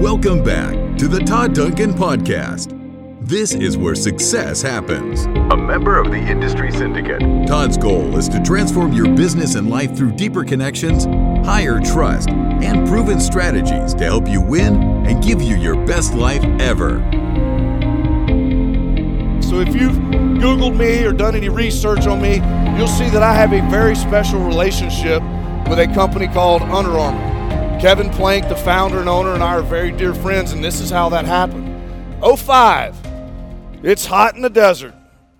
Welcome back to the Todd Duncan Podcast. This is where success happens. A member of the industry syndicate. Todd's goal is to transform your business and life through deeper connections, higher trust, and proven strategies to help you win and give you your best life ever. So if you've Googled me or done any research on me, you'll see that I have a very special relationship with a company called Under Armour. Kevin Plank, the founder and owner, and I are very dear friends, and this is how that happened. 05, it's hot in the desert.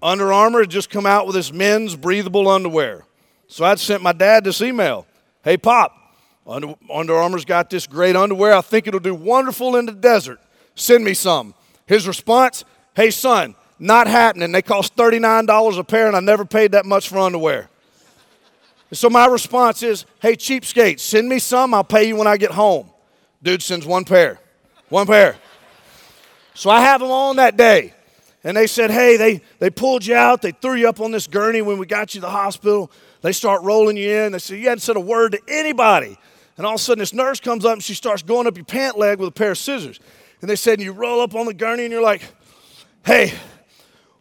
Under Armour had just come out with this men's breathable underwear. So I'd sent my dad this email Hey, Pop, Under, Under Armour's got this great underwear. I think it'll do wonderful in the desert. Send me some. His response Hey, son, not happening. They cost $39 a pair, and I never paid that much for underwear. So my response is, hey, cheapskate, send me some. I'll pay you when I get home. Dude sends one pair. One pair. So I have them on that day. And they said, hey, they, they pulled you out. They threw you up on this gurney when we got you to the hospital. They start rolling you in. They said, you hadn't said a word to anybody. And all of a sudden, this nurse comes up and she starts going up your pant leg with a pair of scissors. And they said, and you roll up on the gurney and you're like, hey,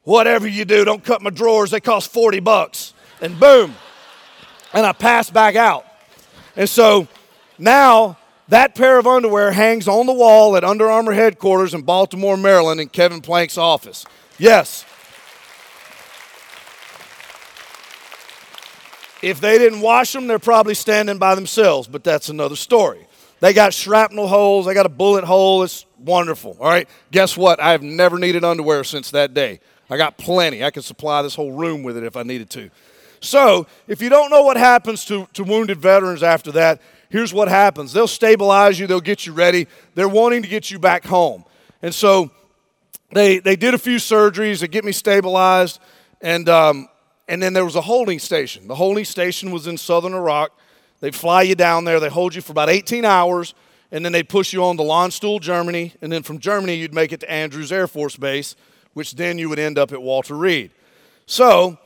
whatever you do, don't cut my drawers. They cost 40 bucks. And boom and I passed back out. And so now that pair of underwear hangs on the wall at Under Armour headquarters in Baltimore, Maryland, in Kevin Plank's office. Yes. If they didn't wash them, they're probably standing by themselves, but that's another story. They got shrapnel holes, they got a bullet hole. It's wonderful. All right. Guess what? I have never needed underwear since that day. I got plenty. I could supply this whole room with it if I needed to. So, if you don't know what happens to, to wounded veterans after that, here's what happens they'll stabilize you, they'll get you ready, they're wanting to get you back home. And so, they, they did a few surgeries to get me stabilized, and, um, and then there was a holding station. The holding station was in southern Iraq. They'd fly you down there, they hold you for about 18 hours, and then they'd push you on to Landstuhl, Germany, and then from Germany, you'd make it to Andrews Air Force Base, which then you would end up at Walter Reed. So,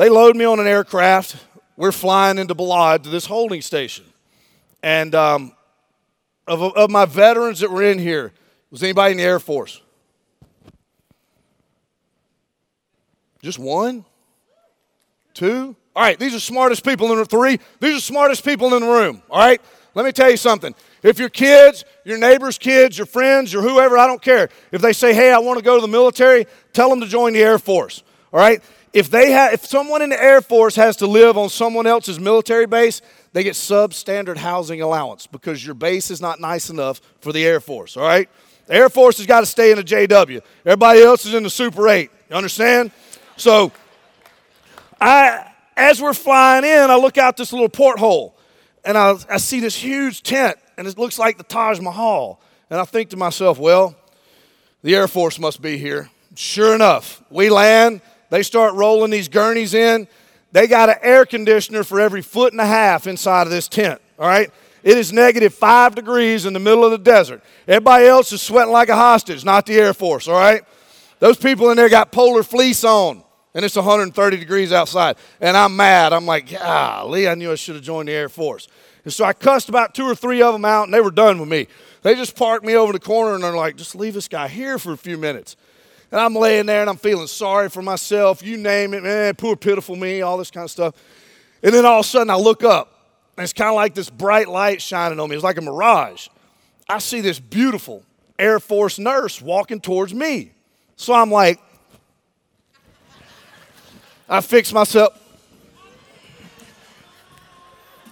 they load me on an aircraft. We're flying into Balad to this holding station. And um, of, of my veterans that were in here, was anybody in the Air Force? Just one? Two? All right, these are smartest people in the three. These are smartest people in the room. All right? Let me tell you something. If your kids, your neighbors' kids, your friends, your whoever, I don't care. If they say, hey, I want to go to the military, tell them to join the Air Force. All right? if they have, if someone in the Air Force has to live on someone else's military base, they get substandard housing allowance because your base is not nice enough for the Air Force. All right, the Air Force has got to stay in a JW. Everybody else is in the Super 8. You understand? So, I as we're flying in, I look out this little porthole, and I, I see this huge tent, and it looks like the Taj Mahal. And I think to myself, well, the Air Force must be here. Sure enough, we land they start rolling these gurneys in. They got an air conditioner for every foot and a half inside of this tent, all right? It is negative five degrees in the middle of the desert. Everybody else is sweating like a hostage, not the Air Force, all right? Those people in there got polar fleece on, and it's 130 degrees outside. And I'm mad. I'm like, golly, I knew I should have joined the Air Force. And so I cussed about two or three of them out, and they were done with me. They just parked me over the corner, and they're like, just leave this guy here for a few minutes. And I'm laying there and I'm feeling sorry for myself. You name it, man, poor, pitiful me, all this kind of stuff. And then all of a sudden I look up and it's kind of like this bright light shining on me. It's like a mirage. I see this beautiful Air Force nurse walking towards me. So I'm like, I fix myself.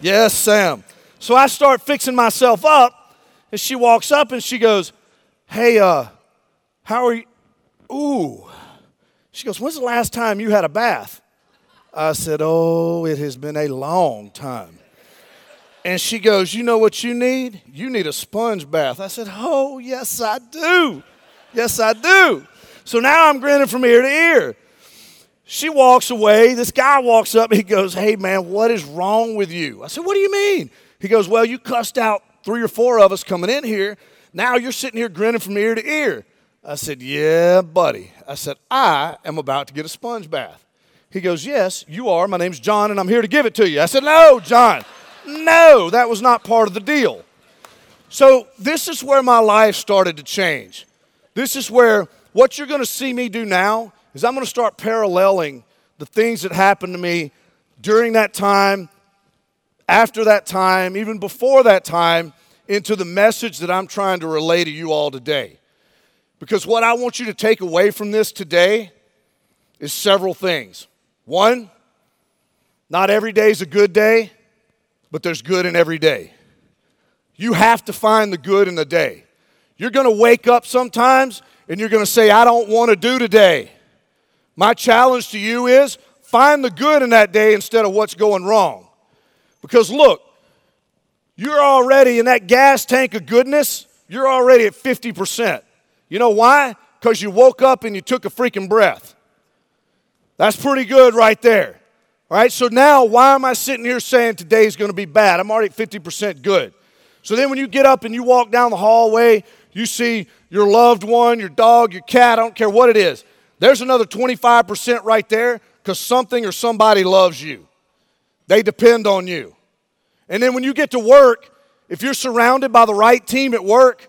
Yes, Sam. So I start fixing myself up, and she walks up and she goes, Hey, uh, how are you? Ooh. She goes, When's the last time you had a bath? I said, Oh, it has been a long time. And she goes, You know what you need? You need a sponge bath. I said, Oh, yes, I do. Yes, I do. So now I'm grinning from ear to ear. She walks away. This guy walks up. He goes, Hey, man, what is wrong with you? I said, What do you mean? He goes, Well, you cussed out three or four of us coming in here. Now you're sitting here grinning from ear to ear. I said, Yeah, buddy. I said, I am about to get a sponge bath. He goes, Yes, you are. My name's John, and I'm here to give it to you. I said, No, John. No, that was not part of the deal. So, this is where my life started to change. This is where what you're going to see me do now is I'm going to start paralleling the things that happened to me during that time, after that time, even before that time, into the message that I'm trying to relay to you all today. Because what I want you to take away from this today is several things. One, not every day is a good day, but there's good in every day. You have to find the good in the day. You're going to wake up sometimes and you're going to say, I don't want to do today. My challenge to you is find the good in that day instead of what's going wrong. Because look, you're already in that gas tank of goodness, you're already at 50%. You know why? Because you woke up and you took a freaking breath. That's pretty good right there. All right, so now why am I sitting here saying today's to be bad? I'm already 50% good. So then when you get up and you walk down the hallway, you see your loved one, your dog, your cat, I don't care what it is. There's another 25% right there because something or somebody loves you. They depend on you. And then when you get to work, if you're surrounded by the right team at work,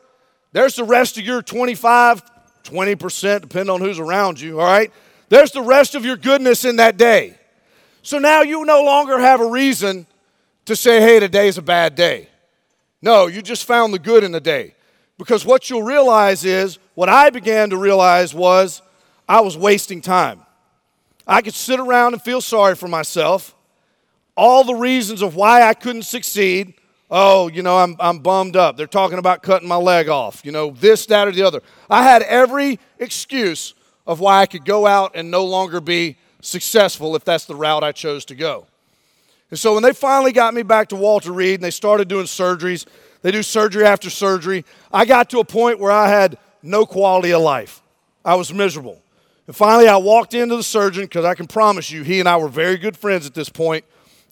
there's the rest of your 25, 20%, depending on who's around you, all right? There's the rest of your goodness in that day. So now you no longer have a reason to say, hey, today's a bad day. No, you just found the good in the day. Because what you'll realize is, what I began to realize was, I was wasting time. I could sit around and feel sorry for myself, all the reasons of why I couldn't succeed. Oh, you know, I'm, I'm bummed up. They're talking about cutting my leg off, you know, this, that, or the other. I had every excuse of why I could go out and no longer be successful if that's the route I chose to go. And so when they finally got me back to Walter Reed and they started doing surgeries, they do surgery after surgery, I got to a point where I had no quality of life. I was miserable. And finally, I walked into the surgeon because I can promise you, he and I were very good friends at this point.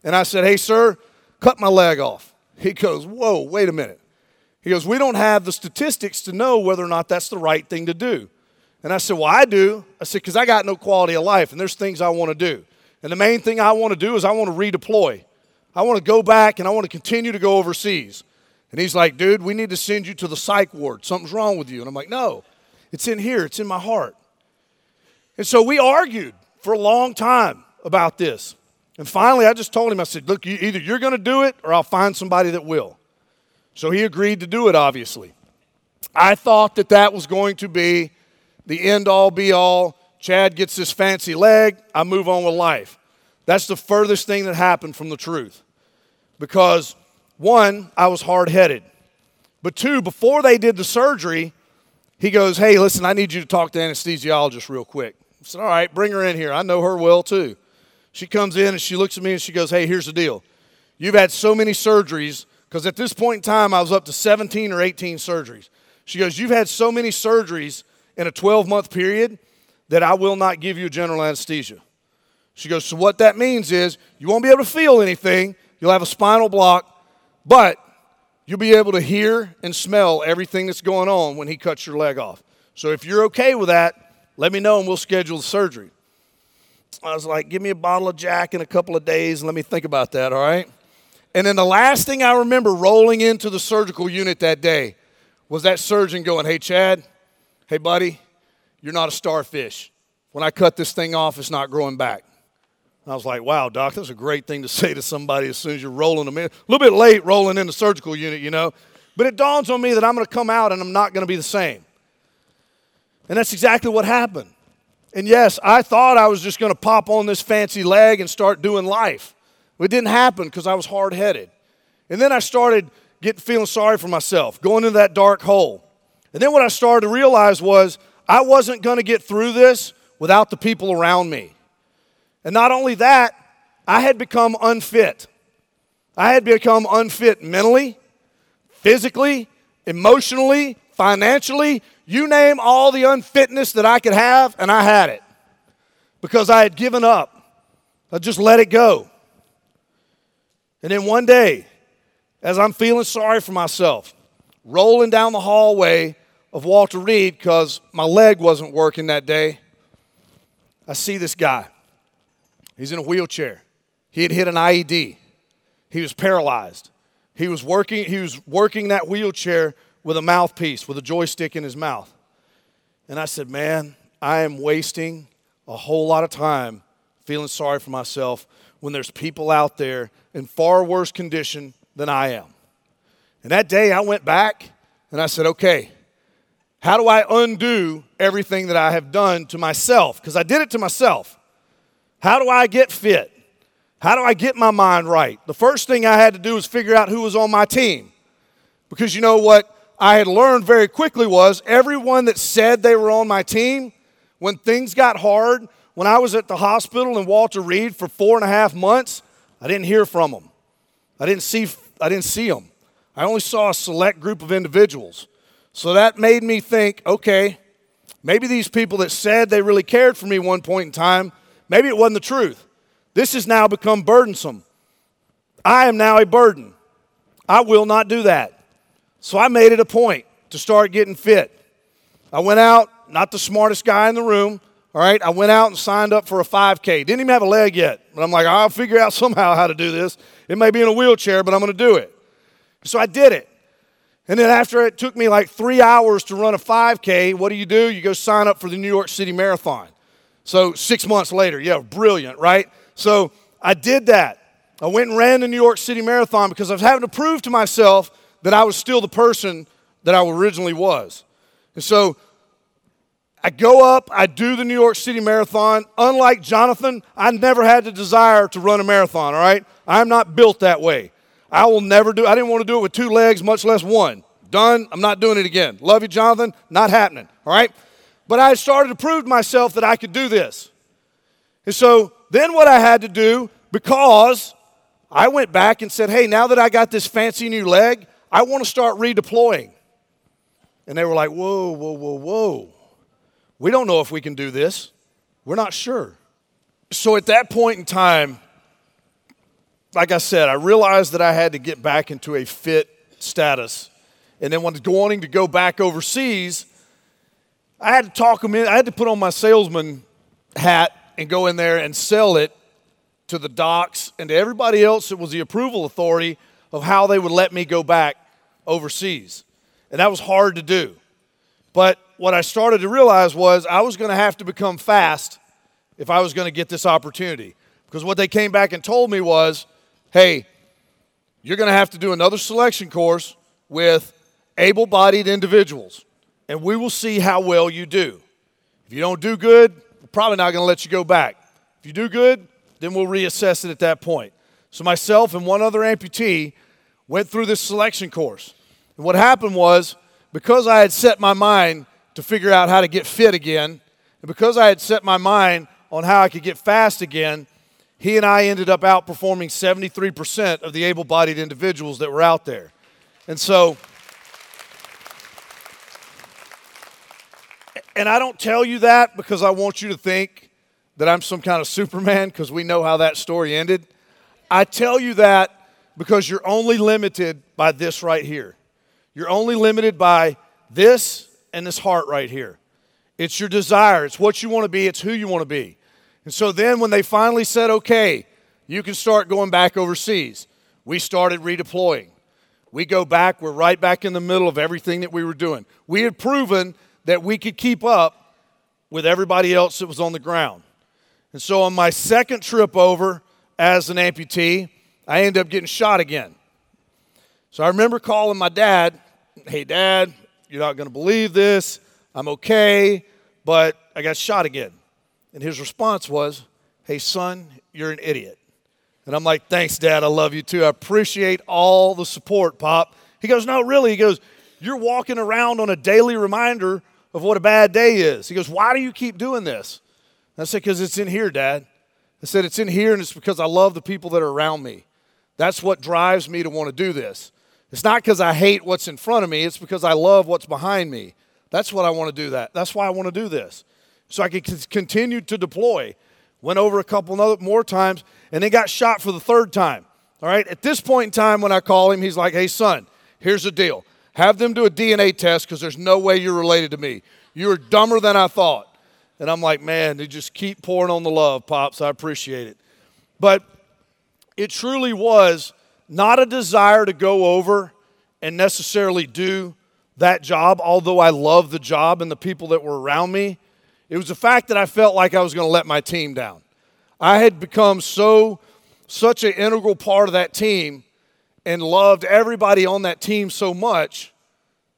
And I said, Hey, sir, cut my leg off. He goes, Whoa, wait a minute. He goes, We don't have the statistics to know whether or not that's the right thing to do. And I said, Well, I do. I said, Because I got no quality of life, and there's things I want to do. And the main thing I want to do is I want to redeploy. I want to go back and I want to continue to go overseas. And he's like, Dude, we need to send you to the psych ward. Something's wrong with you. And I'm like, No, it's in here, it's in my heart. And so we argued for a long time about this. And finally, I just told him, I said, Look, either you're going to do it or I'll find somebody that will. So he agreed to do it, obviously. I thought that that was going to be the end all be all. Chad gets this fancy leg, I move on with life. That's the furthest thing that happened from the truth. Because, one, I was hard headed. But two, before they did the surgery, he goes, Hey, listen, I need you to talk to anesthesiologist real quick. I said, All right, bring her in here. I know her well too. She comes in and she looks at me and she goes, Hey, here's the deal. You've had so many surgeries, because at this point in time, I was up to 17 or 18 surgeries. She goes, You've had so many surgeries in a 12 month period that I will not give you general anesthesia. She goes, So what that means is you won't be able to feel anything, you'll have a spinal block, but you'll be able to hear and smell everything that's going on when he cuts your leg off. So if you're okay with that, let me know and we'll schedule the surgery. I was like, Give me a bottle of Jack in a couple of days and let me think about that, all right? And then the last thing I remember rolling into the surgical unit that day was that surgeon going, Hey, Chad, hey, buddy, you're not a starfish. When I cut this thing off, it's not growing back. And I was like, wow, doc, that's a great thing to say to somebody as soon as you're rolling them in. A little bit late rolling in the surgical unit, you know. But it dawns on me that I'm going to come out and I'm not going to be the same. And that's exactly what happened. And yes, I thought I was just going to pop on this fancy leg and start doing life. It didn't happen because I was hard headed. And then I started getting feeling sorry for myself, going into that dark hole. And then what I started to realize was I wasn't going to get through this without the people around me. And not only that, I had become unfit. I had become unfit mentally, physically, emotionally, financially. You name all the unfitness that I could have, and I had it because I had given up. I just let it go. And then one day, as I'm feeling sorry for myself, rolling down the hallway of Walter Reed because my leg wasn't working that day. I see this guy. He's in a wheelchair. He had hit an IED. He was paralyzed. He was working, he was working that wheelchair with a mouthpiece, with a joystick in his mouth. And I said, Man, I am wasting a whole lot of time feeling sorry for myself when there's people out there in far worse condition than I am. And that day I went back and I said, Okay, how do I undo everything that I have done to myself? Because I did it to myself. How do I get fit? How do I get my mind right? The first thing I had to do was figure out who was on my team. Because you know what I had learned very quickly was everyone that said they were on my team, when things got hard, when I was at the hospital in Walter Reed for four and a half months, I didn't hear from them. I didn't see, I didn't see them. I only saw a select group of individuals. So that made me think okay, maybe these people that said they really cared for me one point in time, maybe it wasn't the truth. This has now become burdensome. I am now a burden. I will not do that. So I made it a point to start getting fit. I went out, not the smartest guy in the room, all right, I went out and signed up for a 5K. Didn't even have a leg yet. But I'm like, I'll figure out somehow how to do this. It may be in a wheelchair, but I'm going to do it. So I did it. And then after it took me like three hours to run a 5K, what do you do? You go sign up for the New York City Marathon. So six months later, yeah, brilliant, right? So I did that. I went and ran the New York City Marathon because I was having to prove to myself that I was still the person that I originally was. And so I go up, I do the New York City Marathon. Unlike Jonathan, I never had the desire to run a marathon, all right? I'm not built that way. I will never do I didn't want to do it with two legs, much less one. Done. I'm not doing it again. Love you, Jonathan. Not happening. All right? But I started to prove to myself that I could do this. And so then what I had to do, because I went back and said, hey, now that I got this fancy new leg, I want to start redeploying. And they were like, whoa, whoa, whoa, whoa. We don't know if we can do this. We're not sure. So at that point in time, like I said, I realized that I had to get back into a fit status. And then when wanting to go back overseas, I had to talk them in. I had to put on my salesman hat and go in there and sell it to the docs and to everybody else that was the approval authority of how they would let me go back overseas. And that was hard to do. But what I started to realize was I was going to have to become fast if I was going to get this opportunity. Because what they came back and told me was, hey, you're going to have to do another selection course with able bodied individuals, and we will see how well you do. If you don't do good, we're probably not going to let you go back. If you do good, then we'll reassess it at that point. So, myself and one other amputee went through this selection course. And what happened was, because I had set my mind to figure out how to get fit again, and because I had set my mind on how I could get fast again, he and I ended up outperforming 73% of the able bodied individuals that were out there. And so, and I don't tell you that because I want you to think that I'm some kind of Superman because we know how that story ended. I tell you that because you're only limited by this right here. You're only limited by this and this heart right here. It's your desire, it's what you want to be, it's who you want to be. And so then when they finally said, okay, you can start going back overseas, we started redeploying. We go back, we're right back in the middle of everything that we were doing. We had proven that we could keep up with everybody else that was on the ground. And so on my second trip over as an amputee, I ended up getting shot again. So I remember calling my dad, hey, dad, you're not going to believe this. I'm okay, but I got shot again. And his response was, hey, son, you're an idiot. And I'm like, thanks, dad. I love you too. I appreciate all the support, Pop. He goes, no, really. He goes, you're walking around on a daily reminder of what a bad day is. He goes, Why do you keep doing this? And I said, Because it's in here, Dad. I said, It's in here, and it's because I love the people that are around me. That's what drives me to want to do this. It's not because I hate what's in front of me, it's because I love what's behind me. That's what I want to do that. That's why I want to do this. So I can continue to deploy. Went over a couple more times and then got shot for the third time. All right, at this point in time, when I call him, he's like, hey, son, here's the deal. Have them do a DNA test because there's no way you're related to me. You're dumber than I thought. And I'm like, man, they just keep pouring on the love, Pops. I appreciate it. But it truly was not a desire to go over and necessarily do that job, although I loved the job and the people that were around me. It was the fact that I felt like I was going to let my team down. I had become so, such an integral part of that team and loved everybody on that team so much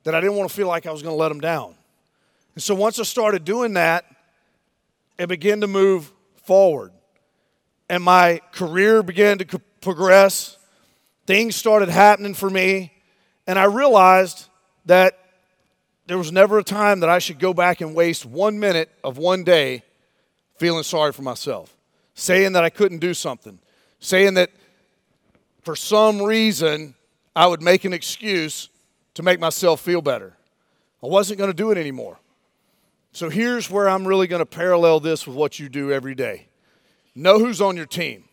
that I didn't want to feel like I was going to let them down. And so once I started doing that, it began to move forward. And my career began to progress. Things started happening for me. And I realized that there was never a time that I should go back and waste one minute of one day feeling sorry for myself, saying that I couldn't do something, saying that for some reason I would make an excuse to make myself feel better. I wasn't going to do it anymore. So here's where I'm really going to parallel this with what you do every day know who's on your team.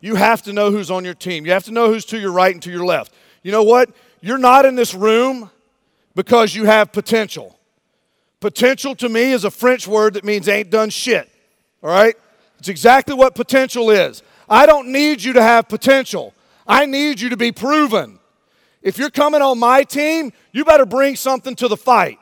You have to know who's on your team. You have to know who's to your right and to your left. You know what? You're not in this room because you have potential. Potential to me is a French word that means ain't done shit. All right? It's exactly what potential is. I don't need you to have potential. I need you to be proven. If you're coming on my team, you better bring something to the fight.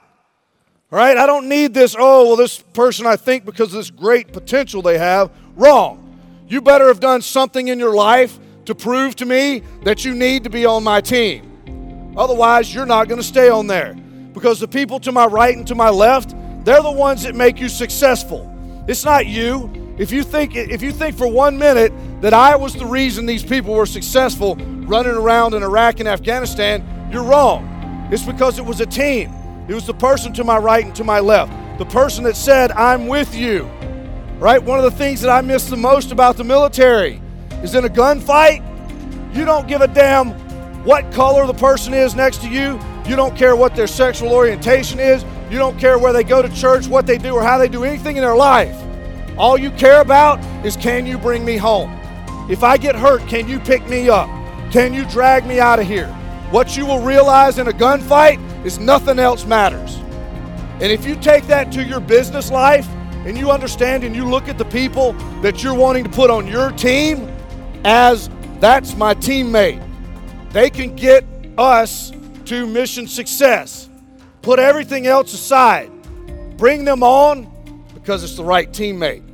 All right? I don't need this, oh, well, this person I think because of this great potential they have. Wrong. You better have done something in your life to prove to me that you need to be on my team. Otherwise, you're not going to stay on there. Because the people to my right and to my left, they're the ones that make you successful. It's not you. If you think if you think for 1 minute that I was the reason these people were successful running around in Iraq and Afghanistan, you're wrong. It's because it was a team. It was the person to my right and to my left. The person that said, "I'm with you." Right? One of the things that I miss the most about the military is in a gunfight, you don't give a damn what color the person is next to you. You don't care what their sexual orientation is. You don't care where they go to church, what they do, or how they do anything in their life. All you care about is can you bring me home? If I get hurt, can you pick me up? Can you drag me out of here? What you will realize in a gunfight is nothing else matters. And if you take that to your business life and you understand and you look at the people that you're wanting to put on your team as that's my teammate, they can get us to mission success. Put everything else aside. Bring them on because it's the right teammate.